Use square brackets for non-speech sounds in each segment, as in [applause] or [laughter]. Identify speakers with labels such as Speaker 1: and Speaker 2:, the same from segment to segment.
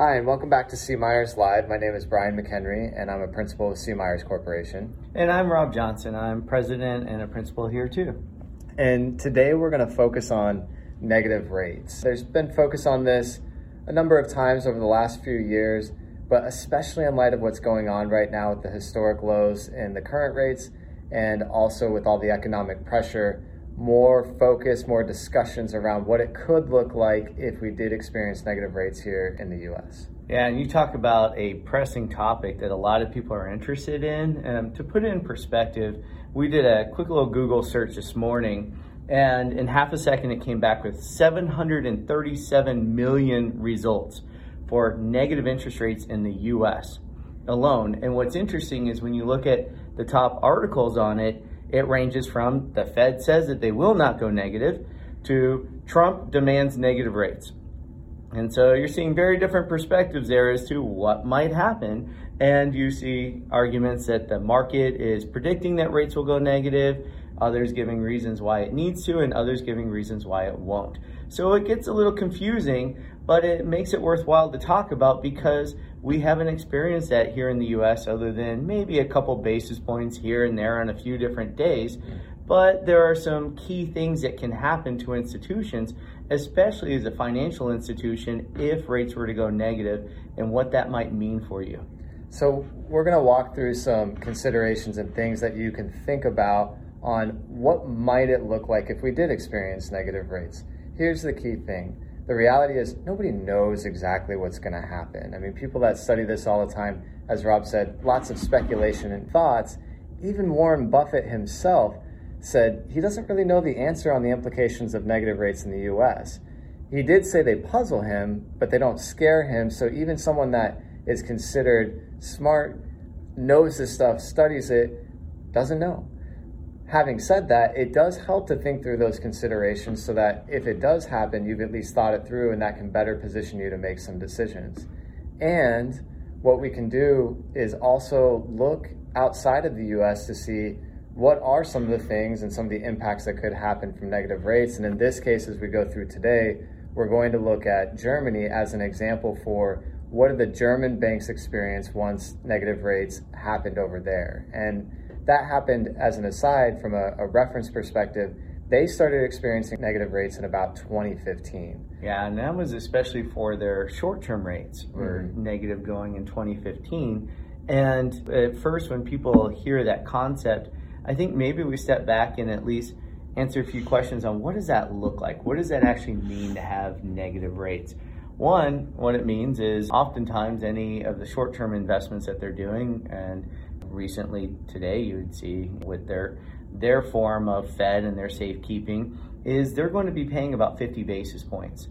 Speaker 1: Hi, and welcome back to C. Myers Live. My name is Brian McHenry, and I'm a principal with C. Myers Corporation.
Speaker 2: And I'm Rob Johnson. I'm president and a principal here too.
Speaker 1: And today we're going to focus on negative rates. There's been focus on this a number of times over the last few years, but especially in light of what's going on right now with the historic lows in the current rates and also with all the economic pressure more focus, more discussions around what it could look like if we did experience negative rates here in the US.
Speaker 2: Yeah, and you talk about a pressing topic that a lot of people are interested in. Um, to put it in perspective, we did a quick little Google search this morning, and in half a second, it came back with 737 million results for negative interest rates in the US alone. And what's interesting is when you look at the top articles on it, it ranges from the Fed says that they will not go negative to Trump demands negative rates. And so you're seeing very different perspectives there as to what might happen. And you see arguments that the market is predicting that rates will go negative, others giving reasons why it needs to, and others giving reasons why it won't. So it gets a little confusing, but it makes it worthwhile to talk about because we haven't experienced that here in the US other than maybe a couple basis points here and there on a few different days. But there are some key things that can happen to institutions, especially as a financial institution, if rates were to go negative and what that might mean for you.
Speaker 1: So, we're going to walk through some considerations and things that you can think about on what might it look like if we did experience negative rates. Here's the key thing the reality is nobody knows exactly what's going to happen. I mean, people that study this all the time, as Rob said, lots of speculation and thoughts. Even Warren Buffett himself said he doesn't really know the answer on the implications of negative rates in the US. He did say they puzzle him, but they don't scare him. So even someone that is considered smart, knows this stuff, studies it, doesn't know having said that, it does help to think through those considerations so that if it does happen, you've at least thought it through and that can better position you to make some decisions. And what we can do is also look outside of the US to see what are some of the things and some of the impacts that could happen from negative rates. And in this case, as we go through today, we're going to look at Germany as an example for what did the German banks experience once negative rates happened over there. And that happened as an aside from a, a reference perspective. They started experiencing negative rates in about 2015.
Speaker 2: Yeah, and that was especially for their short term rates were mm-hmm. negative going in 2015. And at first, when people hear that concept, I think maybe we step back and at least answer a few questions on what does that look like? What does that actually mean to have negative rates? One, what it means is oftentimes any of the short term investments that they're doing and recently today you would see with their their form of Fed and their safekeeping is they're going to be paying about 50 basis points.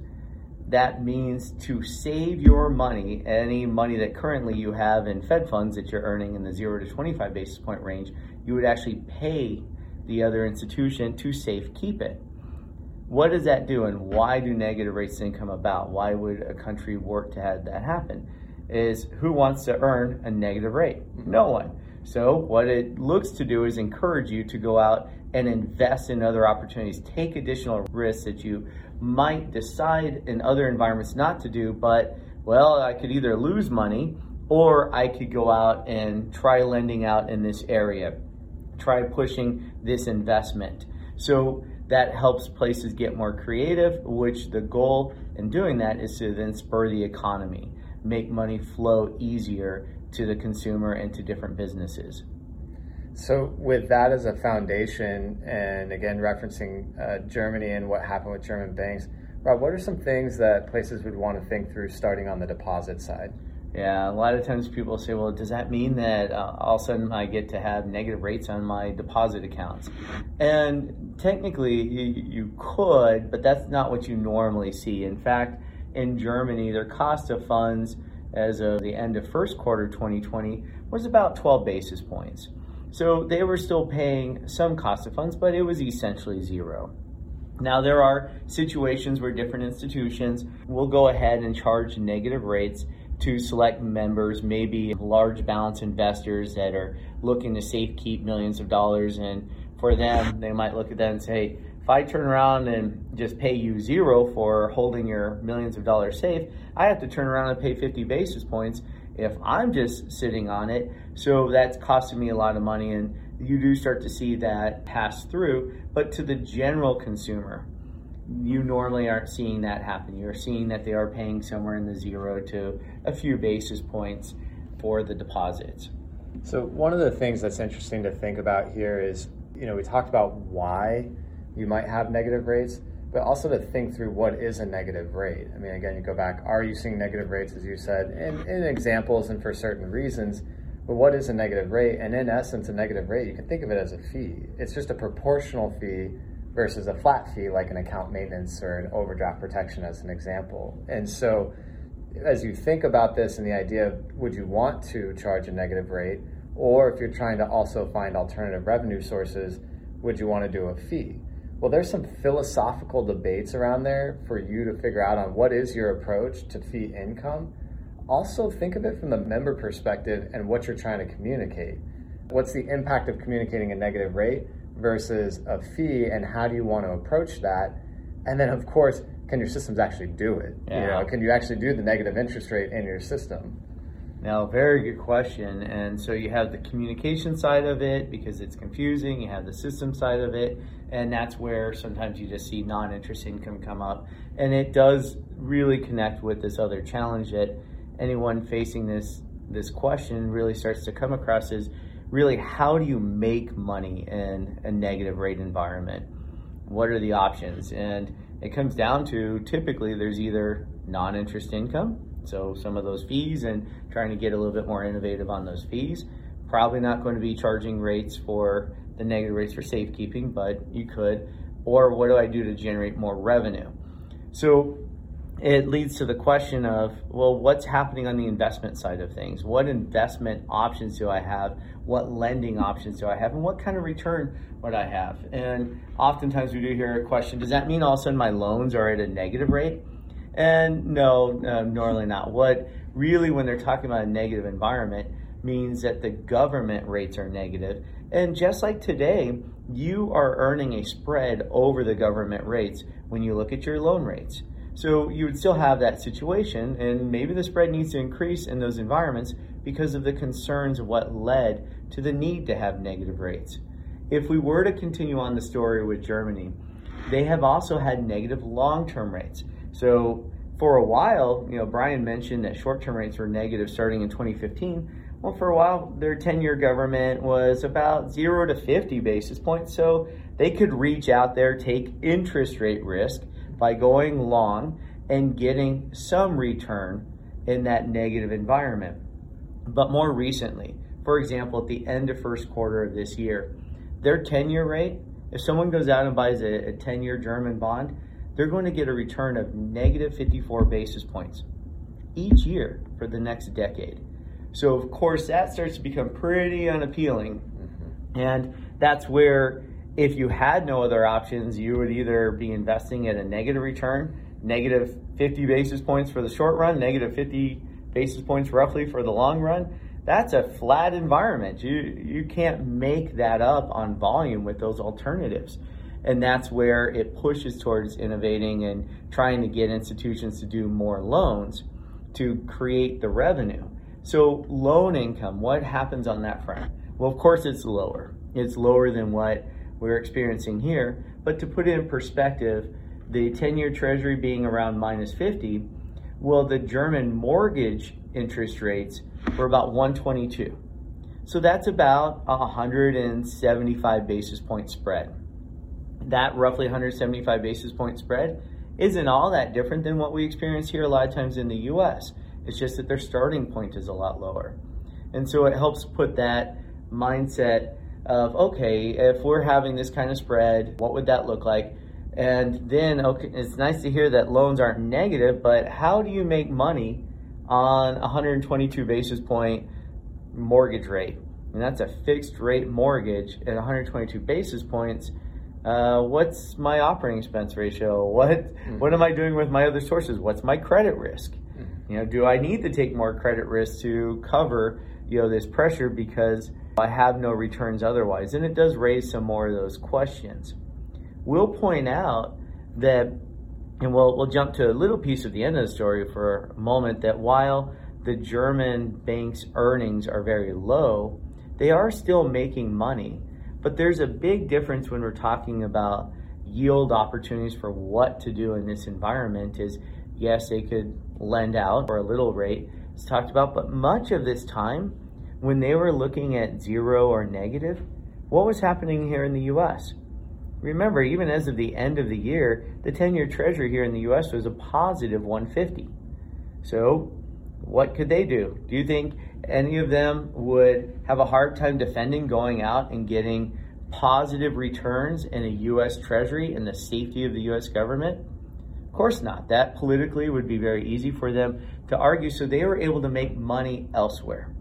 Speaker 2: That means to save your money, any money that currently you have in Fed funds that you're earning in the 0 to 25 basis point range, you would actually pay the other institution to safe keep it. What does that do and why do negative rates then come about? Why would a country work to have that happen? Is who wants to earn a negative rate? No one. So, what it looks to do is encourage you to go out and invest in other opportunities, take additional risks that you might decide in other environments not to do, but well, I could either lose money or I could go out and try lending out in this area, try pushing this investment. So, that helps places get more creative, which the goal in doing that is to then spur the economy, make money flow easier to the consumer and to different businesses.
Speaker 1: So, with that as a foundation, and again referencing uh, Germany and what happened with German banks, Rob, what are some things that places would want to think through starting on the deposit side?
Speaker 2: Yeah, a lot of times people say, well, does that mean that uh, all of a sudden I get to have negative rates on my deposit accounts? And technically, you, you could, but that's not what you normally see. In fact, in Germany, their cost of funds as of the end of first quarter 2020 was about 12 basis points. So they were still paying some cost of funds, but it was essentially zero. Now, there are situations where different institutions will go ahead and charge negative rates to select members, maybe large balance investors that are looking to safe keep millions of dollars. And for them, they might look at that and say, if I turn around and just pay you zero for holding your millions of dollars safe, I have to turn around and pay 50 basis points if I'm just sitting on it. So that's costing me a lot of money, and you do start to see that pass through. But to the general consumer, you normally aren't seeing that happen. You're seeing that they are paying somewhere in the zero to a few basis points for the deposits.
Speaker 1: So, one of the things that's interesting to think about here is you know, we talked about why you might have negative rates, but also to think through what is a negative rate. I mean, again, you go back, are you seeing negative rates, as you said, in, in examples and for certain reasons? But what is a negative rate? And in essence, a negative rate, you can think of it as a fee. It's just a proportional fee versus a flat fee, like an account maintenance or an overdraft protection, as an example. And so, as you think about this and the idea of would you want to charge a negative rate, or if you're trying to also find alternative revenue sources, would you want to do a fee? Well, there's some philosophical debates around there for you to figure out on what is your approach to fee income. Also, think of it from the member perspective and what you're trying to communicate. What's the impact of communicating a negative rate versus a fee, and how do you want to approach that? And then, of course, can your systems actually do it? Yeah. You know, can you actually do the negative interest rate in your system?
Speaker 2: Now, very good question. And so you have the communication side of it because it's confusing, you have the system side of it, and that's where sometimes you just see non interest income come up. And it does really connect with this other challenge that anyone facing this this question really starts to come across is really how do you make money in a negative rate environment? What are the options? And it comes down to typically there's either non interest income so some of those fees and trying to get a little bit more innovative on those fees. Probably not going to be charging rates for the negative rates for safekeeping, but you could. Or what do I do to generate more revenue? So it leads to the question of, well, what's happening on the investment side of things? What investment options do I have? What lending options do I have? And what kind of return would I have? And oftentimes we do hear a question, does that mean all of a sudden my loans are at a negative rate? And no, uh, normally not. What really, when they're talking about a negative environment, means that the government rates are negative. And just like today, you are earning a spread over the government rates when you look at your loan rates. So you would still have that situation, and maybe the spread needs to increase in those environments because of the concerns of what led to the need to have negative rates. If we were to continue on the story with Germany, they have also had negative long term rates. So for a while, you know, Brian mentioned that short-term rates were negative starting in 2015. Well, for a while, their 10-year government was about 0 to 50 basis points, so they could reach out there, take interest rate risk by going long and getting some return in that negative environment. But more recently, for example, at the end of first quarter of this year, their 10-year rate, if someone goes out and buys a 10-year German bond, they're going to get a return of negative 54 basis points each year for the next decade. So, of course, that starts to become pretty unappealing. Mm-hmm. And that's where, if you had no other options, you would either be investing at a negative return, negative 50 basis points for the short run, negative 50 basis points roughly for the long run. That's a flat environment. You, you can't make that up on volume with those alternatives and that's where it pushes towards innovating and trying to get institutions to do more loans to create the revenue. So, loan income, what happens on that front? Well, of course, it's lower. It's lower than what we're experiencing here. But to put it in perspective, the 10 year treasury being around minus 50, well, the German mortgage interest rates were about 122. So that's about a 175 basis point spread that roughly 175 basis point spread isn't all that different than what we experience here a lot of times in the US. It's just that their starting point is a lot lower. And so it helps put that mindset of, okay, if we're having this kind of spread, what would that look like? And then, okay, it's nice to hear that loans aren't negative, but how do you make money on 122 basis point mortgage rate? And that's a fixed rate mortgage at 122 basis points uh, what's my operating expense ratio? [laughs] What mm-hmm. what am I doing with my other sources? What's my credit risk? Mm-hmm. You know, do I need to take more credit risk to cover you know this pressure because I have no returns otherwise? And it does raise some more of those questions. we'll point out that, and we'll, we'll jump to a little piece of the end of the story for a moment, that while the German bank's earnings are very low, they are still making money. But there's a big difference when we're talking about yield opportunities for what to do in this environment is yes, they could lend out for a little rate, it's talked about, but much of this time, when they were looking at zero or negative, what was happening here in the US? Remember, even as of the end of the year, the 10 year treasury here in the US was a positive 150. So, what could they do? Do you think any of them would have a hard time defending going out and getting positive returns in a US treasury and the safety of the US government? Of course not. That politically would be very easy for them to argue, so they were able to make money elsewhere.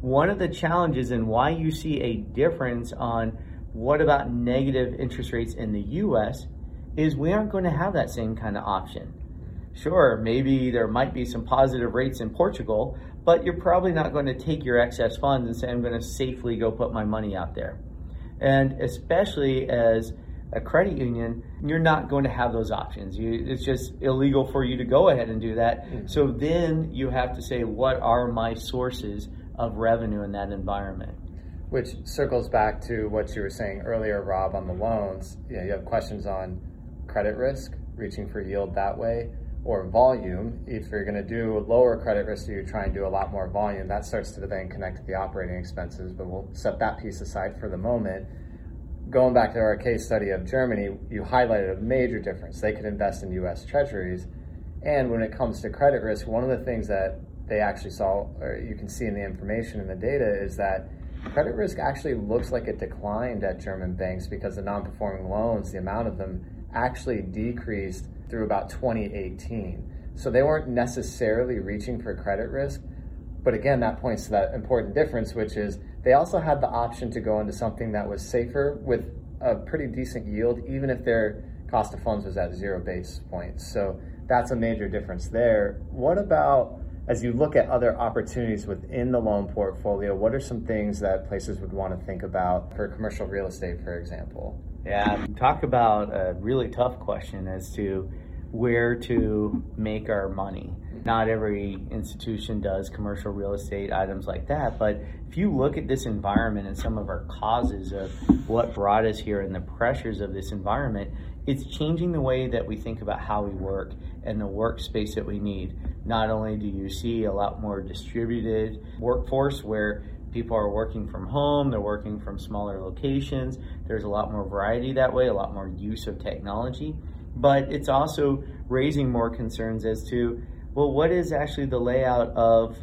Speaker 2: One of the challenges and why you see a difference on what about negative interest rates in the US is we aren't going to have that same kind of option. Sure, maybe there might be some positive rates in Portugal, but you're probably not going to take your excess funds and say, I'm going to safely go put my money out there. And especially as a credit union, you're not going to have those options. You, it's just illegal for you to go ahead and do that. Mm-hmm. So then you have to say, what are my sources of revenue in that environment?
Speaker 1: Which circles back to what you were saying earlier, Rob, on the loans. You, know, you have questions on credit risk, reaching for yield that way, or volume. If you're going to do lower credit risk, you try and do a lot more volume. That starts to then connect to the operating expenses, but we'll set that piece aside for the moment going back to our case study of Germany, you highlighted a major difference. They could invest in US treasuries. And when it comes to credit risk, one of the things that they actually saw, or you can see in the information in the data, is that credit risk actually looks like it declined at German banks because the non performing loans, the amount of them, actually decreased through about 2018. So they weren't necessarily reaching for credit risk. But again, that points to that important difference, which is they also had the option to go into something that was safer with a pretty decent yield, even if their cost of funds was at zero base points. So that's a major difference there. What about as you look at other opportunities within the loan portfolio, what are some things that places would want to think about for commercial real estate, for example?
Speaker 2: Yeah, talk about a really tough question as to where to make our money. Not every institution does commercial real estate items like that, but if you look at this environment and some of our causes of what brought us here and the pressures of this environment, it's changing the way that we think about how we work and the workspace that we need. Not only do you see a lot more distributed workforce where people are working from home, they're working from smaller locations, there's a lot more variety that way, a lot more use of technology, but it's also raising more concerns as to well, what is actually the layout of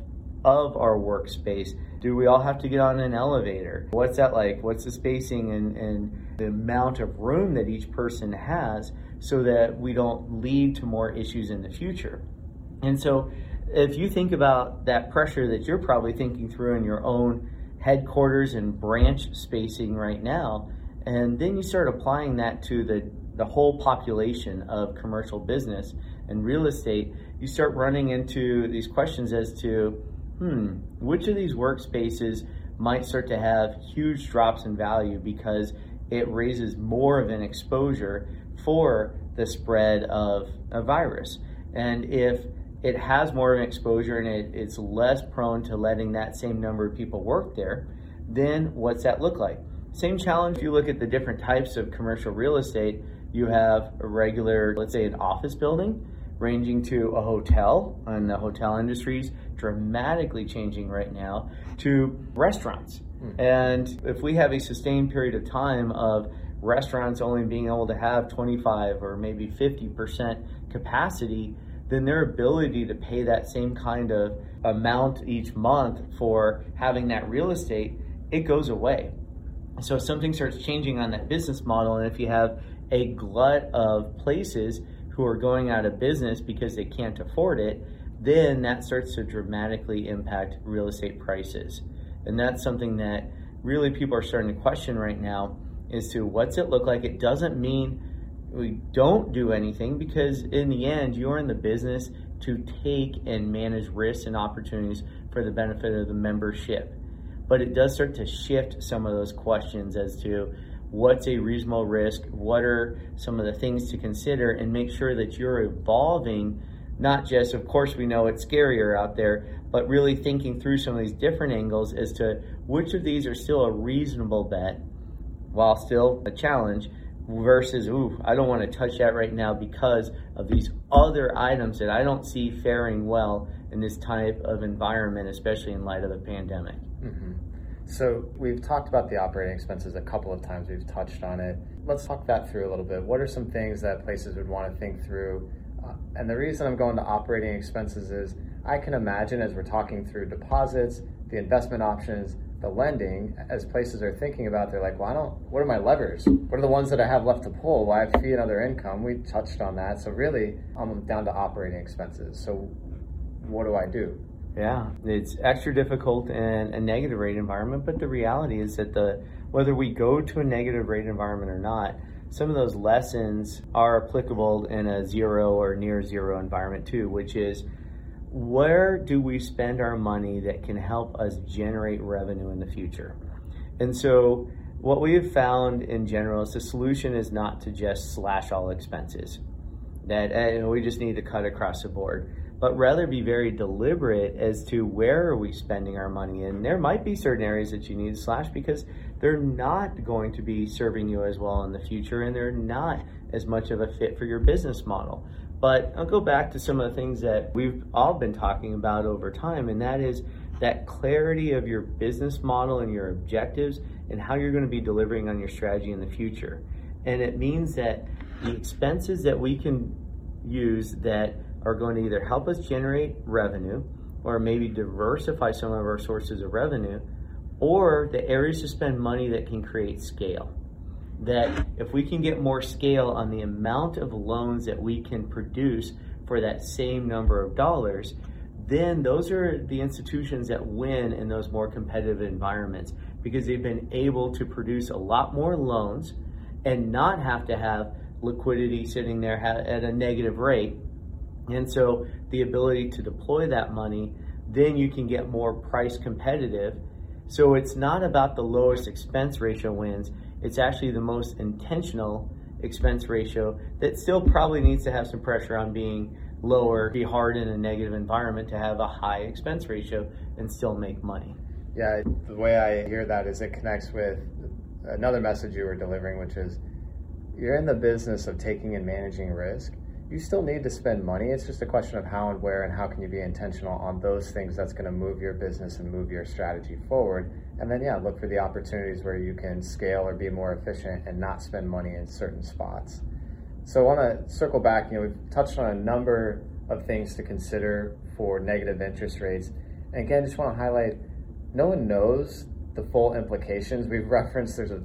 Speaker 2: of our workspace? Do we all have to get on an elevator? What's that like? What's the spacing and, and the amount of room that each person has so that we don't lead to more issues in the future? And so, if you think about that pressure that you're probably thinking through in your own headquarters and branch spacing right now, and then you start applying that to the, the whole population of commercial business and real estate, you start running into these questions as to, hmm, which of these workspaces might start to have huge drops in value because it raises more of an exposure for the spread of a virus. And if it has more of an exposure and it, it's less prone to letting that same number of people work there, then what's that look like? Same challenge if you look at the different types of commercial real estate. You have a regular, let's say, an office building ranging to a hotel, and the hotel industry is dramatically changing right now, to restaurants. Mm. And if we have a sustained period of time of restaurants only being able to have 25 or maybe 50% capacity, then their ability to pay that same kind of amount each month for having that real estate, it goes away. So if something starts changing on that business model, and if you have a glut of places who are going out of business because they can't afford it, then that starts to dramatically impact real estate prices. And that's something that really people are starting to question right now as to what's it look like? It doesn't mean we don't do anything because in the end you're in the business to take and manage risks and opportunities for the benefit of the membership. But it does start to shift some of those questions as to what's a reasonable risk, what are some of the things to consider, and make sure that you're evolving. Not just, of course, we know it's scarier out there, but really thinking through some of these different angles as to which of these are still a reasonable bet while still a challenge versus, ooh, I don't want to touch that right now because of these other items that I don't see faring well in this type of environment, especially in light of the pandemic.
Speaker 1: Mm-hmm. So we've talked about the operating expenses a couple of times. We've touched on it. Let's talk that through a little bit. What are some things that places would want to think through? Uh, and the reason I'm going to operating expenses is I can imagine as we're talking through deposits, the investment options, the lending, as places are thinking about, they're like, well, I don't, what are my levers? What are the ones that I have left to pull? Well, have fee and other income. We touched on that. So really, I'm down to operating expenses. So what do I do?
Speaker 2: Yeah, it's extra difficult in a negative rate environment, but the reality is that the whether we go to a negative rate environment or not, some of those lessons are applicable in a zero or near zero environment too, which is where do we spend our money that can help us generate revenue in the future? And so, what we have found in general is the solution is not to just slash all expenses, that uh, we just need to cut across the board, but rather be very deliberate as to where are we spending our money. And there might be certain areas that you need to slash because they're not going to be serving you as well in the future, and they're not as much of a fit for your business model. But I'll go back to some of the things that we've all been talking about over time, and that is that clarity of your business model and your objectives and how you're going to be delivering on your strategy in the future. And it means that the expenses that we can use that are going to either help us generate revenue or maybe diversify some of our sources of revenue or the areas to spend money that can create scale that if we can get more scale on the amount of loans that we can produce for that same number of dollars, then those are the institutions that win in those more competitive environments because they've been able to produce a lot more loans and not have to have liquidity sitting there at a negative rate. And so the ability to deploy that money, then you can get more price competitive. So it's not about the lowest expense ratio wins it's actually the most intentional expense ratio that still probably needs to have some pressure on being lower, be hard in a negative environment to have a high expense ratio and still make money.
Speaker 1: Yeah, the way I hear that is it connects with another message you were delivering, which is you're in the business of taking and managing risk you still need to spend money. It's just a question of how and where and how can you be intentional on those things that's going to move your business and move your strategy forward. And then, yeah, look for the opportunities where you can scale or be more efficient and not spend money in certain spots. So, I want to circle back. You know, we've touched on a number of things to consider for negative interest rates. And again, just want to highlight no one knows the full implications. We've referenced there's a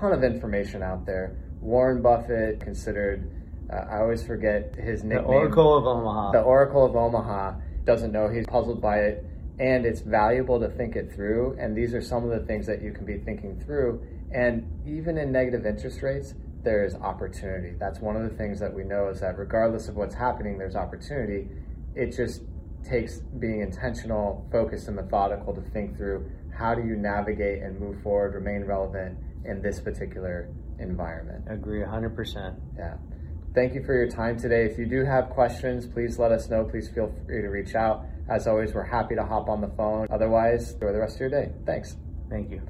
Speaker 1: ton of information out there. Warren Buffett considered uh, I always forget his nickname.
Speaker 2: The Oracle of Omaha.
Speaker 1: The Oracle of Omaha doesn't know. He's puzzled by it. And it's valuable to think it through. And these are some of the things that you can be thinking through. And even in negative interest rates, there is opportunity. That's one of the things that we know is that regardless of what's happening, there's opportunity. It just takes being intentional, focused, and methodical to think through how do you navigate and move forward, remain relevant in this particular environment.
Speaker 2: Agree 100%.
Speaker 1: Yeah. Thank you for your time today. If you do have questions, please let us know. Please feel free to reach out. As always, we're happy to hop on the phone. Otherwise, enjoy the rest of your day. Thanks.
Speaker 2: Thank you.